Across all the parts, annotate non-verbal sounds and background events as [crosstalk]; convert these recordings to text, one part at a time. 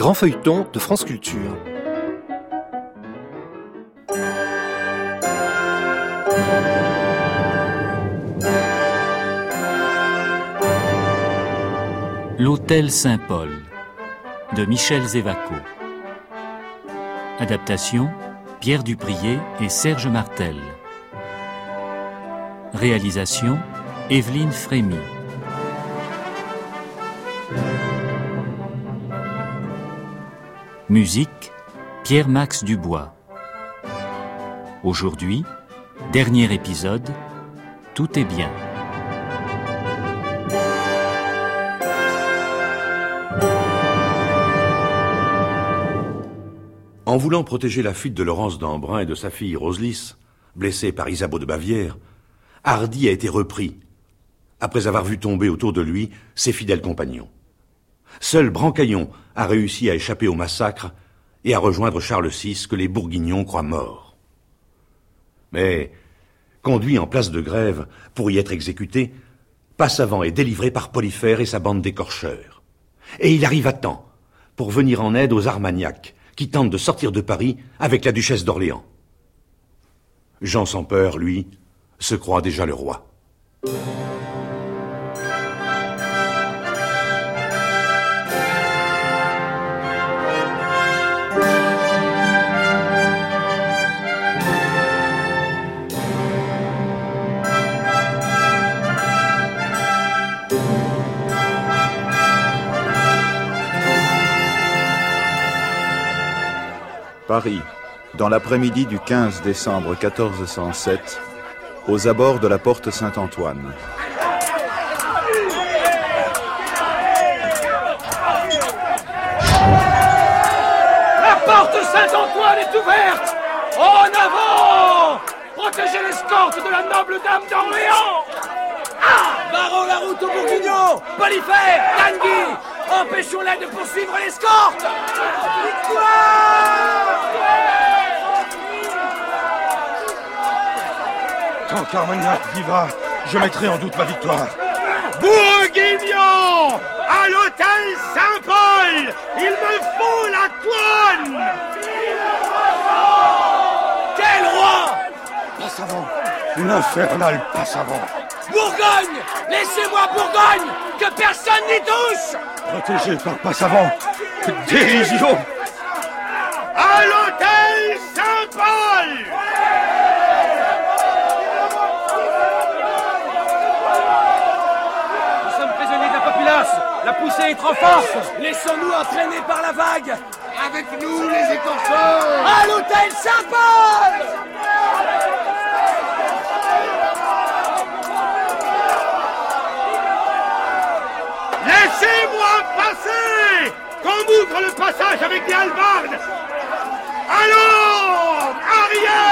grands feuilletons de France Culture. L'Hôtel Saint-Paul de Michel Zévaco. Adaptation Pierre Duprier et Serge Martel. Réalisation Evelyne Frémy. Musique Pierre-Max Dubois. Aujourd'hui, dernier épisode, Tout est bien. En voulant protéger la fuite de Laurence d'Embrun et de sa fille Roselis, blessée par Isabeau de Bavière, Hardy a été repris, après avoir vu tomber autour de lui ses fidèles compagnons. Seul Brancaillon a réussi à échapper au massacre et à rejoindre Charles VI que les Bourguignons croient mort. Mais, conduit en place de grève pour y être exécuté, Passavant est délivré par Polyphère et sa bande d'écorcheurs. Et il arrive à temps pour venir en aide aux Armagnacs qui tentent de sortir de Paris avec la duchesse d'Orléans. Jean sans peur, lui, se croit déjà le roi. Paris, dans l'après-midi du 15 décembre 1407, aux abords de la porte Saint-Antoine. La porte Saint-Antoine est ouverte. En avant. Protégez l'escorte de la noble dame d'Orléans. Ah la route aux Bourguignons Polyphère Tanguy Empêchons-la de poursuivre l'escorte. Tant qu'Armagnac vivra, je mettrai en doute ma victoire. Bourguignon À l'hôtel Saint-Paul Il me faut la couronne. Quel roi? Passe avant L'infernal passe avant Bourgogne Laissez-moi Bourgogne Que personne n'y touche. Protégé par passe avant Dérision. À l'hôtel Saint-Paul. Nous sommes prisonniers de la populace. La poussée est trop forte. Laissons-nous entraîner par la vague. Avec nous les écorcheurs. À l'hôtel Saint-Paul Laissez-moi passer Qu'on m'ouvre le passage avec des halbardes Allons Arrière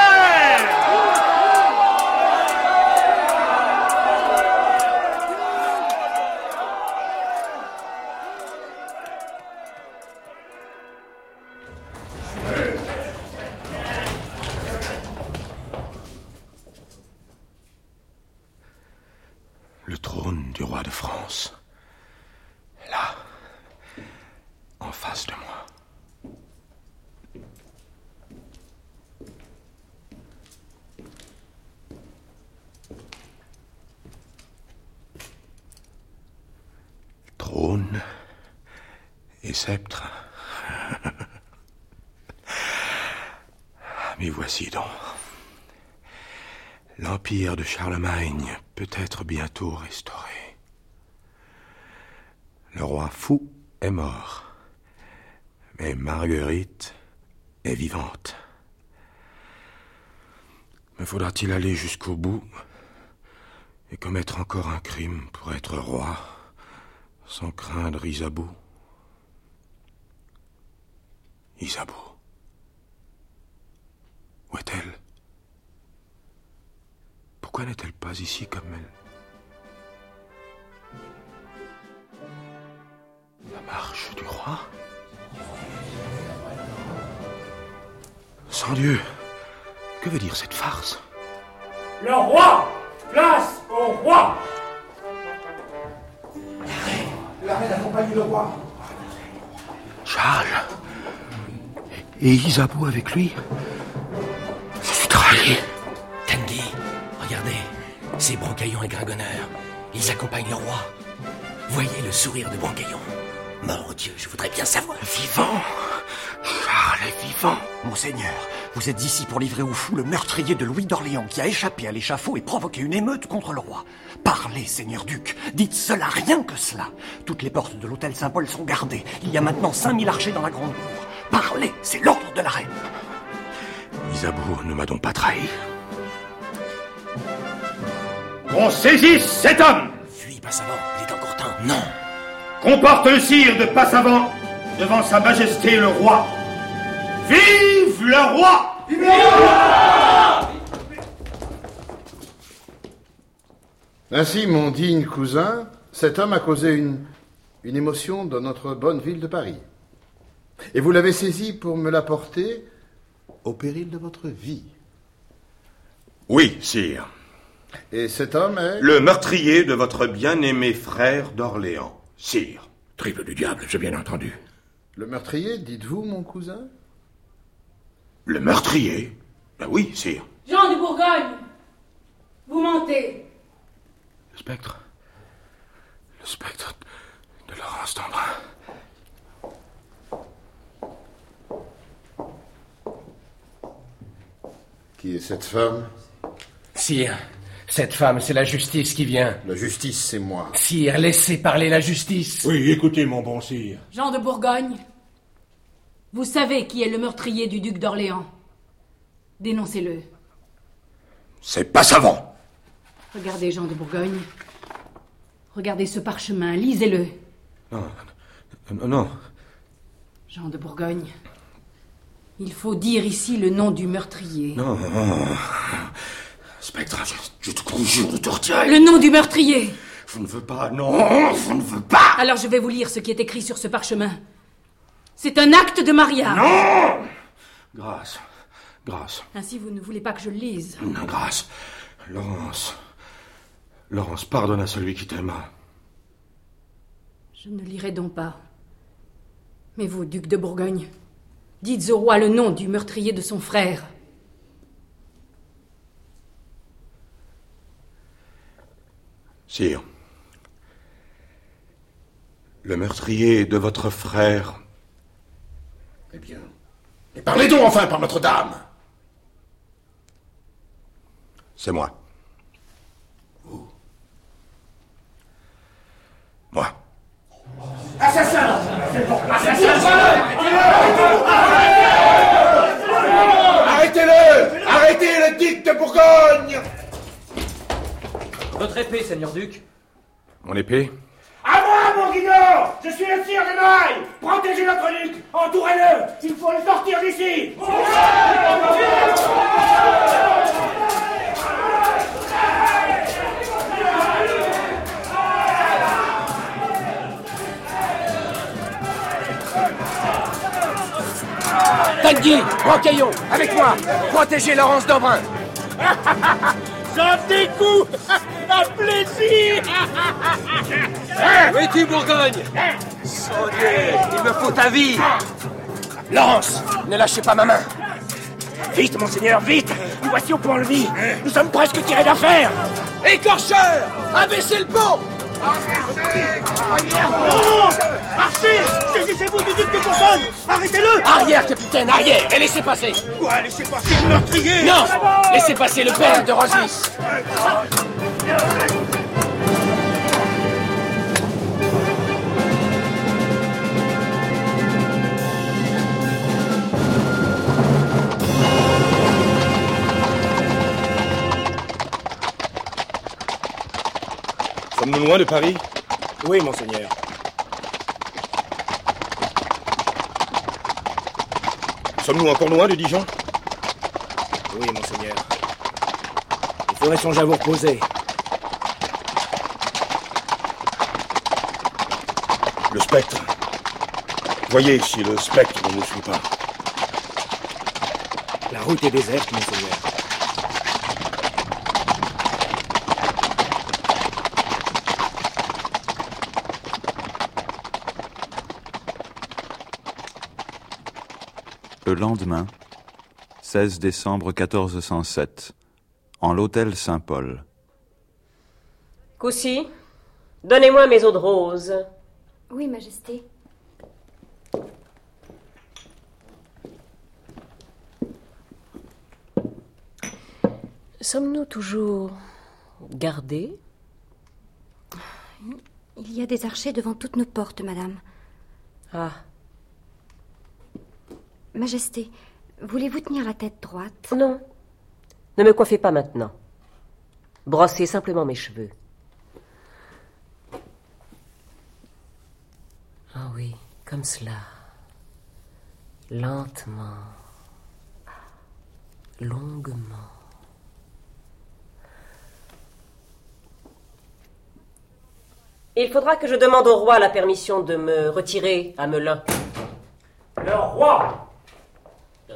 Le trône du roi de France. Là, en face de moi. Trône et sceptre. Mais voici donc. L'empire de Charlemagne peut être bientôt restauré. Le roi fou est mort, mais Marguerite est vivante. Me faudra-t-il aller jusqu'au bout et commettre encore un crime pour être roi sans craindre Isabeau? Isabeau. Où est-elle? Pourquoi n'est-elle pas ici comme elle? La marche du roi? Sans Dieu Que veut dire cette farce? Le roi! Place au roi! La reine accompagne le roi. Charles. Et Isabeau avec lui Je suis trahi. Tanguy, regardez, c'est Brancaillon et Gringoneur. Ils accompagnent le roi. Voyez le sourire de Brancaillon. Mort Dieu, je voudrais bien savoir. Vivant Charles est vivant Monseigneur, vous êtes ici pour livrer au fou le meurtrier de Louis d'Orléans qui a échappé à l'échafaud et provoqué une émeute contre le roi. Parlez, Seigneur Duc, dites cela, rien que cela. Toutes les portes de l'hôtel Saint-Paul sont gardées. Il y a maintenant 5000 archers dans la grande cour. Parlez, c'est l'ordre de la reine. Isabeau ne m'a donc pas trahi. Qu'on saisisse cet homme Fuis, Passavant, il est encore temps. Non Qu'on porte le cire de Passavant devant sa majesté le roi. Vive le roi Ainsi, mon digne cousin, cet homme a causé une, une émotion dans notre bonne ville de Paris. Et vous l'avez saisi pour me l'apporter au péril de votre vie. Oui, sire. Et cet homme est... Le meurtrier de votre bien-aimé frère d'Orléans, sire. Triple du diable, j'ai bien entendu. Le meurtrier, dites-vous, mon cousin Le meurtrier? Ben oui, sire. Jean de Bourgogne, vous mentez. Le spectre. Le spectre de Laurence d'Embrun. Qui est cette femme Sire, cette femme, c'est la justice qui vient. La justice, c'est moi. Sire, laissez parler la justice. Oui, écoutez, mon bon sire. Jean de Bourgogne, vous savez qui est le meurtrier du duc d'Orléans. Dénoncez-le. C'est pas savant. Regardez Jean de Bourgogne. Regardez ce parchemin, lisez-le. Non, non, non. Jean de Bourgogne. Il faut dire ici le nom du meurtrier. Non. Spectre, je, je te conjure de te retirer. Le nom du meurtrier Je ne veux pas, non, je ne veux pas. Alors je vais vous lire ce qui est écrit sur ce parchemin. C'est un acte de mariage. Non Grâce, grâce, Ainsi vous ne voulez pas que je le lise. non, grâce. Laurence, Laurence, pardonne à celui qui t'aima. Je ne lirai donc pas. Mais vous, duc de Bourgogne, dites au roi le nom du meurtrier de son frère. Sire, le meurtrier de votre frère, Eh bien. Et parlez donc enfin par Notre-Dame c'est moi. Moi. Arrêtez-le Arrêtez le duc de Bourgogne. Votre épée, Seigneur Duc. Mon épée À moi, Bourguignon Je suis le sire de Maille Protégez notre duc Entourez-le. Il faut le sortir d'ici Tanguy, Brancaillon, avec moi. Protégez Laurence d'Embrun. J'en dégoût Un plaisir [laughs] Où es-tu, Bourgogne Son Dieu, il me faut ta vie. Laurence, ne lâchez pas ma main. Vite, monseigneur, vite Nous voici au pont-levis Nous sommes presque tirés d'affaire Écorcheur, abaissez le pont. Archie Saisissez-vous du duc de Bourgogne Arrêtez-le Arrière, capitaine, arrière, et laissez passer. Quoi Laissez passer le meurtrier? Non, laissez passer le père de Roslis. Sommes-nous loin de Paris Oui, monseigneur? Sommes-nous encore loin de Dijon? Oui, monseigneur? Il faudrait songer à vous reposer. Le spectre. Voyez si le spectre ne nous suit pas. La route est déserte, monseigneur. Lendemain, 16 décembre 1407, en l'hôtel Saint-Paul. Coussy, donnez-moi mes eaux de rose. Oui, Majesté. Sommes-nous toujours gardés? Il y a des archers devant toutes nos portes, madame. Ah. Majesté, voulez-vous tenir la tête droite? Non. Ne me coiffez pas maintenant. Brossez simplement mes cheveux. Ah oui, comme cela. Lentement. Longuement. Il faudra que je demande au roi la permission de me retirer à Melun. Le roi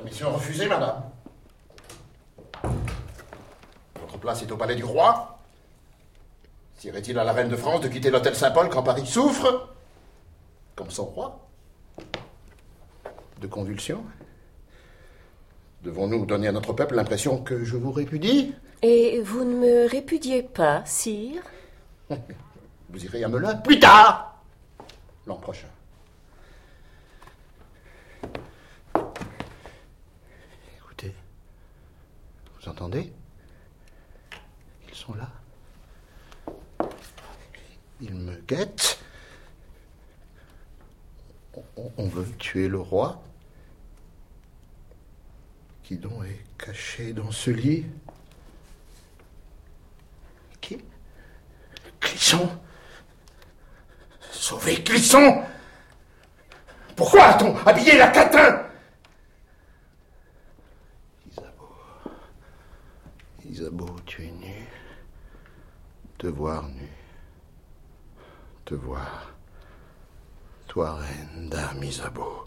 Permission refusée, madame. Votre place est au palais du roi. Sirait-il à la reine de France de quitter l'hôtel Saint-Paul quand Paris souffre Comme son roi? De convulsions Devons-nous donner à notre peuple l'impression que je vous répudie? Et vous ne me répudiez pas, sire? [laughs] Vous irez à Melun plus tard L'an prochain. Écoutez, vous entendez? Ils sont là. Ils me guettent. On, veut tuer le roi Qui donc est caché dans ce lit. Qui? Clisson. Sauver Clisson! Pourquoi a-t-on habillé la catin Isabeau. Isabeau, tu es nu. Te voir nu. Te voir. Toi, reine, dame Isabeau,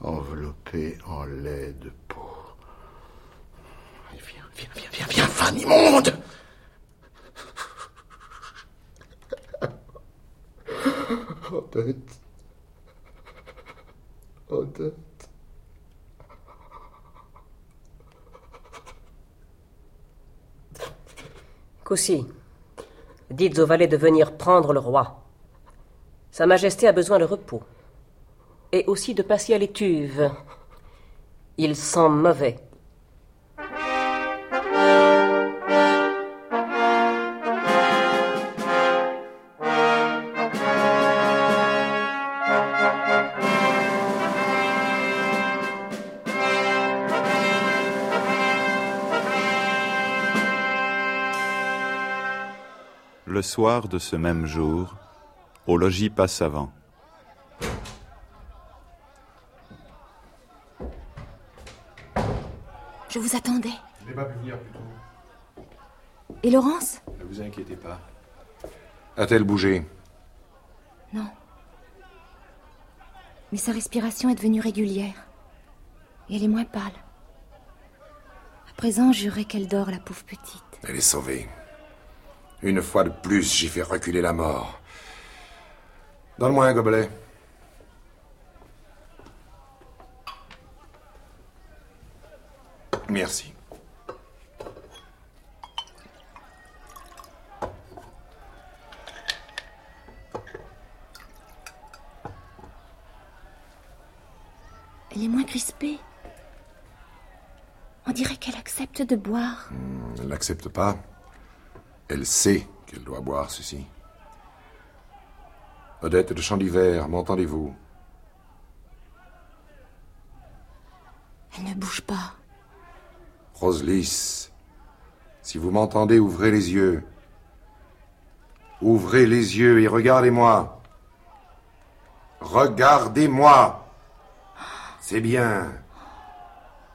enveloppée en lait de peau. Viens, viens, viens, viens, viens, femme immonde [laughs] Odette. Odette. Coussy, dites au valet de venir prendre le roi. Sa Majesté a besoin de repos. Et aussi de passer à l'étuve. Il sent mauvais. Le soir de ce même jour, au logis Passavant. Je vous attendais. Je n'ai pas pu venir plus tôt. Et Laurence? Ne vous inquiétez pas. A-t-elle bougé? Non. Mais sa respiration est devenue régulière. Et elle est moins pâle. À présent, jurerais qu'elle dort, la pauvre petite. Elle est sauvée. Une fois de plus, j'ai fait reculer la mort. Donne-moi un gobelet. Merci. Elle est moins crispée. On dirait qu'elle accepte de boire. Hmm, Elle n'accepte pas. Elle sait qu'elle doit boire ceci. Odette de Champ d'Hiver, m'entendez-vous? Elle ne bouge pas. Roselys, si vous m'entendez, ouvrez les yeux. Ouvrez les yeux et regardez-moi. Regardez-moi. C'est bien.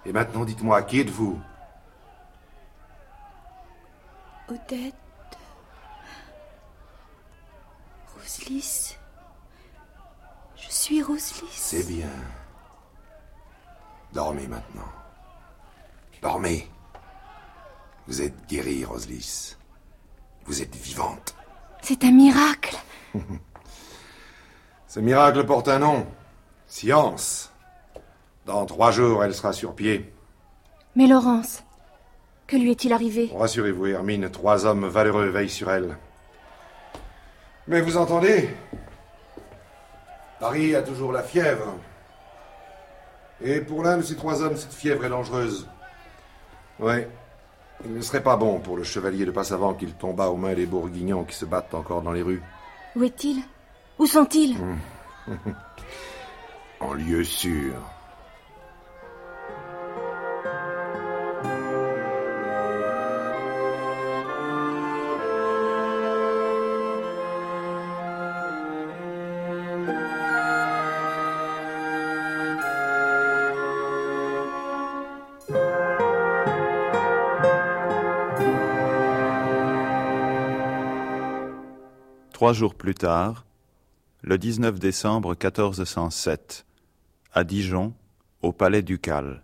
Et maintenant, dites-moi, qui êtes-vous? Odette. Roselys. Je suis Roselys. C'est bien. Dormez maintenant. Dormez. Vous êtes guérie, Roselys. Vous êtes vivante. C'est un miracle. [laughs] Ce miracle porte un nom. Science. Dans trois jours, elle sera sur pied. Mais Laurence, que lui est-il arrivé Rassurez-vous, Hermine, trois hommes valeureux veillent sur elle. Mais vous entendez? Paris a toujours la fièvre. Et pour l'un de ces trois hommes, cette fièvre est dangereuse. Ouais. Il ne serait pas bon pour le chevalier de Passavant qu'il tombât aux mains des bourguignons qui se battent encore dans les rues. Où est-il? Où sont-ils? [laughs] En lieu sûr. Trois jours plus tard, le 19 décembre 1407, à Dijon, au palais ducal.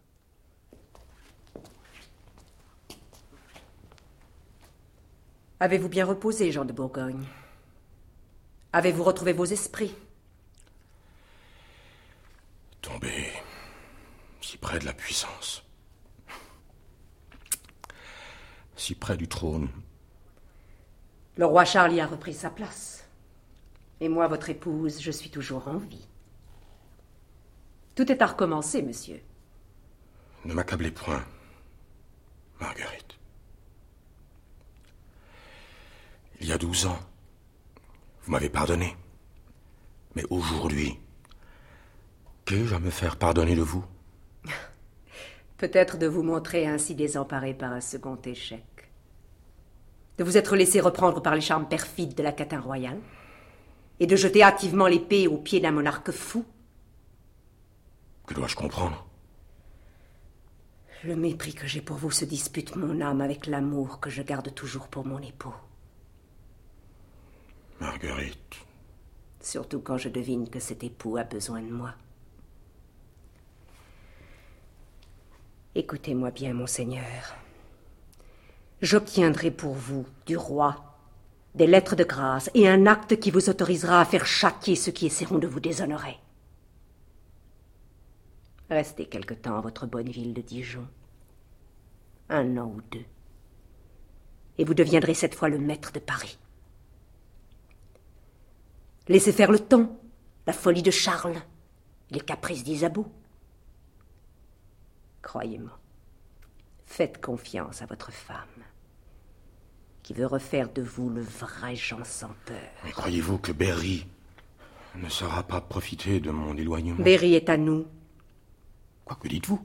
Avez-vous bien reposé, Jean de Bourgogne? Avez-vous retrouvé vos esprits? Tombé si près de la puissance, si près du trône. Le roi Charles y a repris sa place. Et moi, votre épouse, je suis toujours en vie. Tout est à recommencer, monsieur. Ne m'accablez point, Marguerite. Il y a douze ans, vous m'avez pardonné. Mais aujourd'hui, qu'ai-je à me faire pardonner de vous? [laughs] Peut-être de vous montrer ainsi désemparé par un second échec. De vous être laissé reprendre par les charmes perfides de la catin royale. Et de jeter hâtivement l'épée aux pieds d'un monarque fou? Que dois-je comprendre? Le mépris que j'ai pour vous se dispute mon âme avec l'amour que je garde toujours pour mon époux. Marguerite. Surtout quand je devine que cet époux a besoin de moi. Écoutez-moi bien, monseigneur. J'obtiendrai pour vous, du roi, des lettres de grâce et un acte qui vous autorisera à faire châtier ceux qui essaieront de vous déshonorer. Restez quelque temps à votre bonne ville de Dijon. Un an ou deux. Et vous deviendrez cette fois le maître de Paris. Laissez faire le temps, la folie de Charles, les caprices d'Isabeau. Croyez-moi, faites confiance à votre femme, qui veut refaire de vous le vrai Jean sans peur. Mais croyez-vous que Berry ne saura pas profiter de mon éloignement? Berry est à nous. Quoi que dites-vous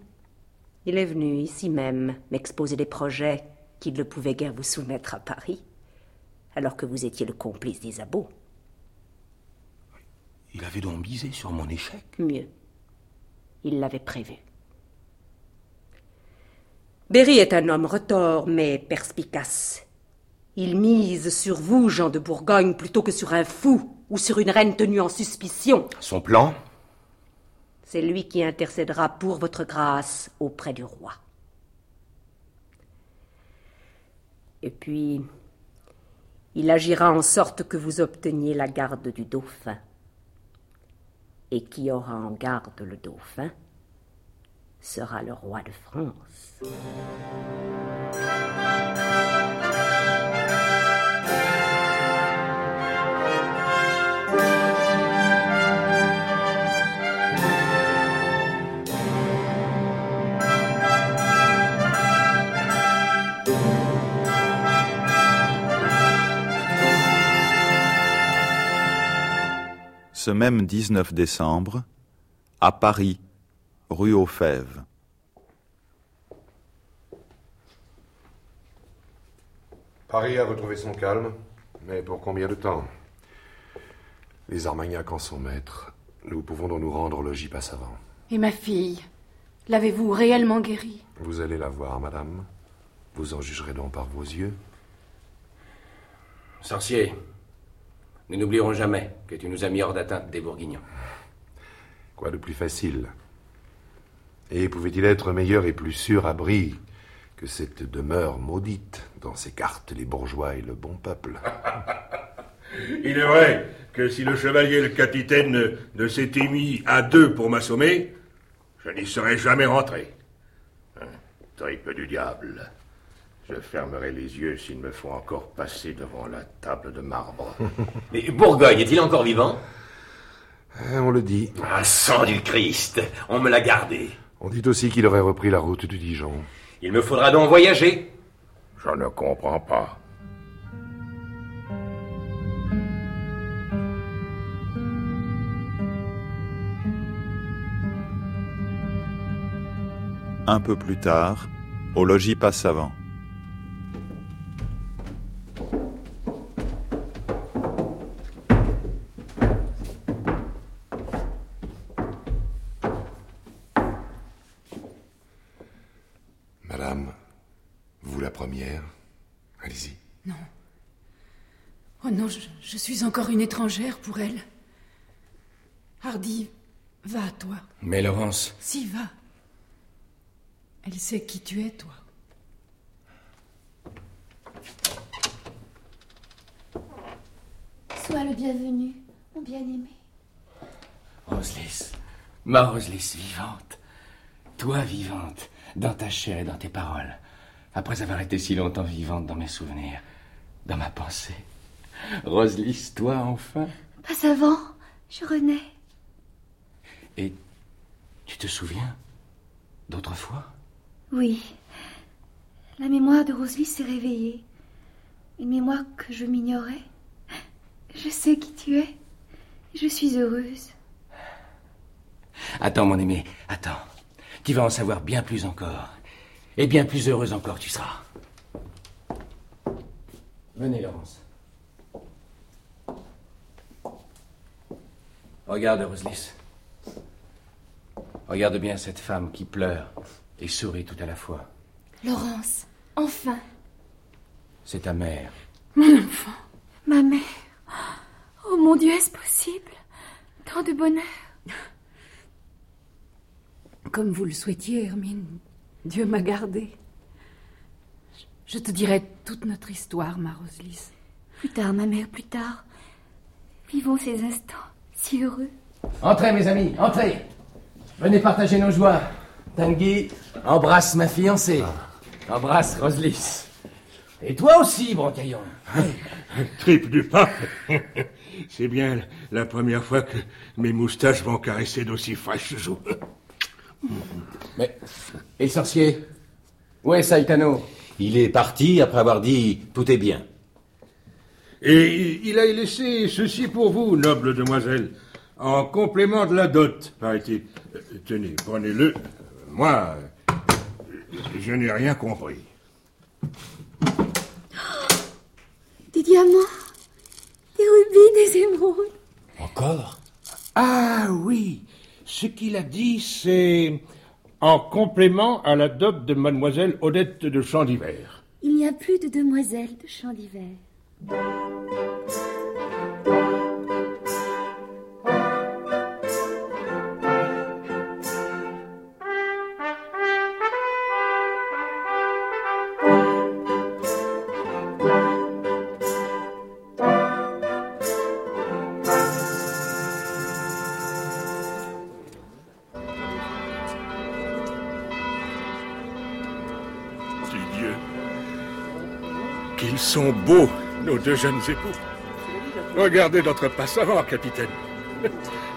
Il est venu ici même m'exposer des projets qu'il ne pouvait guère vous soumettre à Paris, alors que vous étiez le complice d'Isabeau. Il avait donc misé sur mon échec? Mieux. Il l'avait prévu. Berry est un homme retors, mais perspicace. Il mise sur vous, Jean de Bourgogne, plutôt que sur un fou ou sur une reine tenue en suspicion. Son plan C'est lui qui intercédera pour votre grâce auprès du roi. Et puis, il agira en sorte que vous obteniez la garde du dauphin. Et qui aura en garde le dauphin sera le roi de France. Ce même 19 décembre, à Paris, rue aux Fèves. Paris a retrouvé son calme, mais pour combien de temps? Les Armagnacs en sont maîtres. Nous pouvons donc nous rendre au logis Passavant. Et ma fille L'avez-vous réellement guérie? Vous allez la voir, madame. Vous en jugerez donc par vos yeux. Sorcier, nous n'oublierons jamais que tu nous as mis hors d'atteinte des Bourguignons. Quoi de plus facile? Et pouvait-il être meilleur et plus sûr abri que cette demeure maudite dont s'écartent les bourgeois et le bon peuple? [laughs] Il est vrai que si le chevalier et le capitaine ne s'étaient mis à deux pour m'assommer, Je n'y serai jamais rentré. Hein, Triple du diable. Je fermerai les yeux s'il me faut encore passer devant la table de marbre. [laughs] Mais Bourgogne est-il encore vivant? Hein, On le dit. Ah, sang du Christ On me l'a gardé. On dit aussi qu'il aurait repris la route du Dijon. Il me faudra donc voyager. Je ne comprends pas. Un peu plus tard, au logis Passavant. Suis encore une étrangère pour elle. Hardy, va, toi. Mais Laurence. Si, va. Elle sait qui tu es, toi. Sois le bienvenu, mon bien-aimé. Roselys, ma Roselys vivante. Toi vivante, dans ta chair et dans tes paroles. Après avoir été si longtemps vivante dans mes souvenirs, dans ma pensée. Roselys, toi enfin. Pas avant, je renais. Et tu te souviens d'autrefois? Oui. La mémoire de Rosalie s'est réveillée. Une mémoire que je m'ignorais. Je sais qui tu es. Je suis heureuse. Attends, mon aimé, attends. Tu vas en savoir bien plus encore. Et bien plus heureuse encore tu seras. Venez, Laurence. Regarde, Roselys. Regarde bien cette femme qui pleure et sourit tout à la fois. Laurence, enfin. C'est ta mère. Mon enfant. Ma mère. Oh mon Dieu, est-ce possible? Tant de bonheur. Comme vous le souhaitiez, Hermine, Dieu m'a gardée. Je te dirai toute notre histoire, ma Roselys. Plus tard, ma mère, plus tard. Vivons ces instants si heureux. Entrez, mes amis, entrez. Venez partager nos joies. Tanguy, embrasse ma fiancée. Embrasse Roselys. Et toi aussi, Brancaillon. [laughs] Triple du pape. [laughs] C'est bien la première fois que mes moustaches vont caresser d'aussi fraîches joues. [laughs] Mais, et le sorcier? Où est Saitano Il est parti après avoir dit tout est bien. Et il a laissé ceci pour vous, noble demoiselle, en complément de la dot, paraît-il. Euh, Tenez, prenez-le. Moi, je n'ai rien compris. [gasps] Des diamants, des rubis, des émeraudes. Encore? Ah oui, ce qu'il a dit, c'est en complément à la dot de mademoiselle Odette de Chandivert. Il n'y a plus de demoiselles de chant Dieu, qu'ils sont beaux, nos deux jeunes époux. Regardez notre passavant, capitaine. [laughs]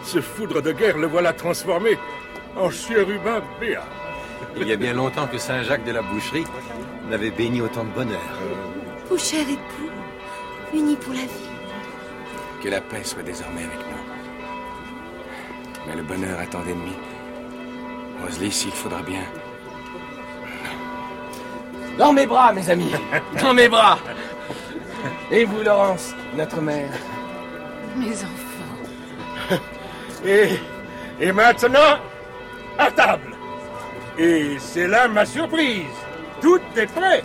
Ce foudre de guerre le voilà transformé en chérubin béat. Il y a bien longtemps que Saint-Jacques de la Boucherie n'avait béni autant de bonheur. Ô cher époux, unis pour la vie. Que la paix soit désormais avec nous. Mais le bonheur a tant d'ennemis. Roselys, il faudra bien. Dans mes bras, mes amis [laughs] Dans mes bras Et vous, Laurence, notre mère? Mes enfants. [laughs] Et, et maintenant, à table. Et c'est là ma surprise. Tout est prêt.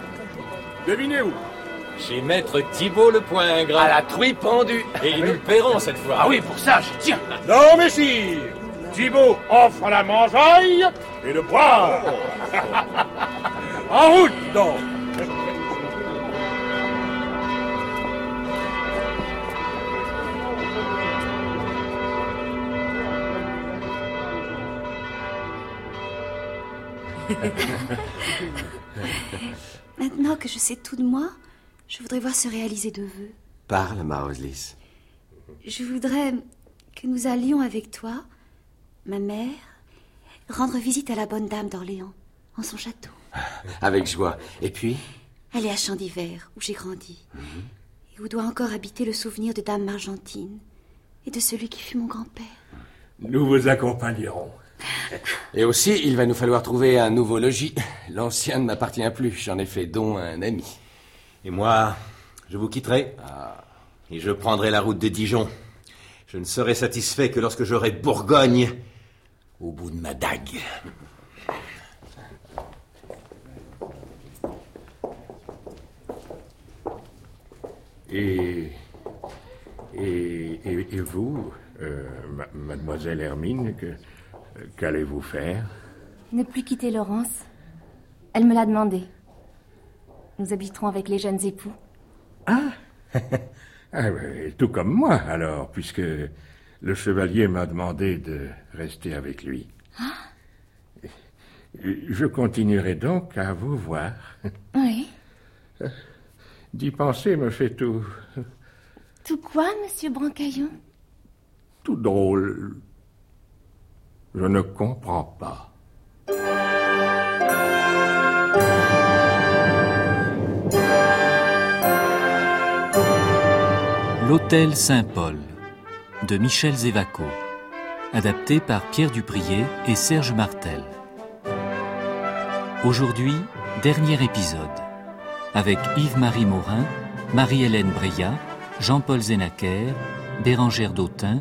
Devinez où? Chez Maître Thibault le Poingre. À la truie pendue Et nous le paierons cette fois. Ah oui, pour ça, j'y tiens Non, messire Thibault offre la mangeaille et le boire. [laughs] en route, donc [laughs] Maintenant que je sais tout de moi, je voudrais voir se réaliser de vœux. Parle, ma Roslis. Je voudrais que nous allions avec toi, ma mère, rendre visite à la bonne dame d'Orléans, en son château. Avec joie. Et puis? Elle est à Champ d'Hiver, où j'ai grandi, et où doit encore habiter le souvenir de Dame Margentine et de celui qui fut mon grand-père. Nous vous accompagnerons. Et aussi, il va nous falloir trouver un nouveau logis. L'ancien ne m'appartient plus. J'en ai fait don à un ami. Et moi, je vous quitterai. Et je prendrai la route de Dijon. Je ne serai satisfait que lorsque j'aurai Bourgogne au bout de ma dague. Et. Et, et, et vous, euh, ma- mademoiselle Hermine, que, qu'allez-vous faire? Ne plus quitter Laurence. Elle me l'a demandé. Nous habiterons avec les jeunes époux. Ah, [laughs] ouais, tout comme moi, alors, puisque le chevalier m'a demandé de rester avec lui. Je continuerai donc à vous voir. Oui. D'y penser me fait tout, Tout quoi, monsieur Brancaillon? Tout drôle. Je ne comprends pas. L'Hôtel Saint-Paul de Michel Zévaco, adapté par Pierre Duprier et Serge Martel. Aujourd'hui, dernier épisode, avec Yves-Marie Morin, Marie-Hélène Breillat, Jean-Paul Zenaker, Bérangère Dautin,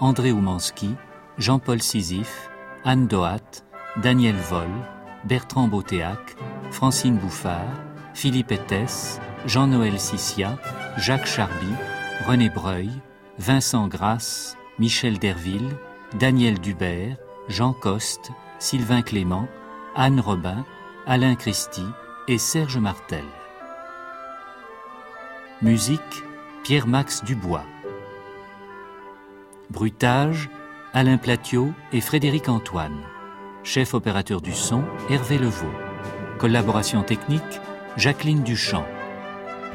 André Oumanski, Jean-Paul Sisyphe, Anne Doat, Daniel Vol, Bertrand Botéac, Francine Bouffard, Philippe Ettès, Jean-Noël Sissia, Jacques Charby, René Breuil, Vincent Grasse, Michel Derville, Daniel Dubert, Jean Coste, Sylvain Clément, Anne Robin, Alain Christie et Serge Martel. Musique Pierre-Max Dubois. Bruitage Alain Platiot et Frédéric Antoine. Chef opérateur du son Hervé Levaux. Collaboration technique Jacqueline Duchamp.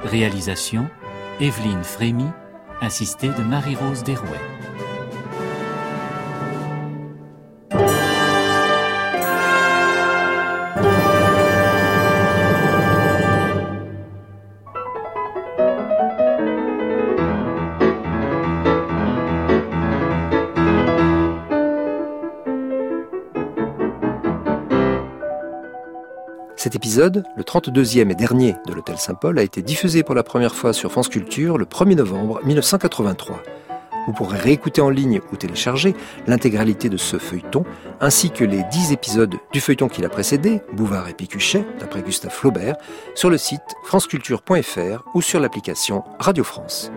Réalisation Evelyne Frémy, assistée de Marie-Rose Derouet. Le 32e et dernier de l'Hôtel Saint-Paul, a été diffusé pour la première fois sur France Culture le 1er novembre 1983. Vous pourrez réécouter en ligne ou télécharger l'intégralité de ce feuilleton, ainsi que les 10 épisodes du feuilleton qui l'a précédé, Bouvard et Picuchet, d'après Gustave Flaubert, sur le site franceculture.fr ou sur l'application Radio France.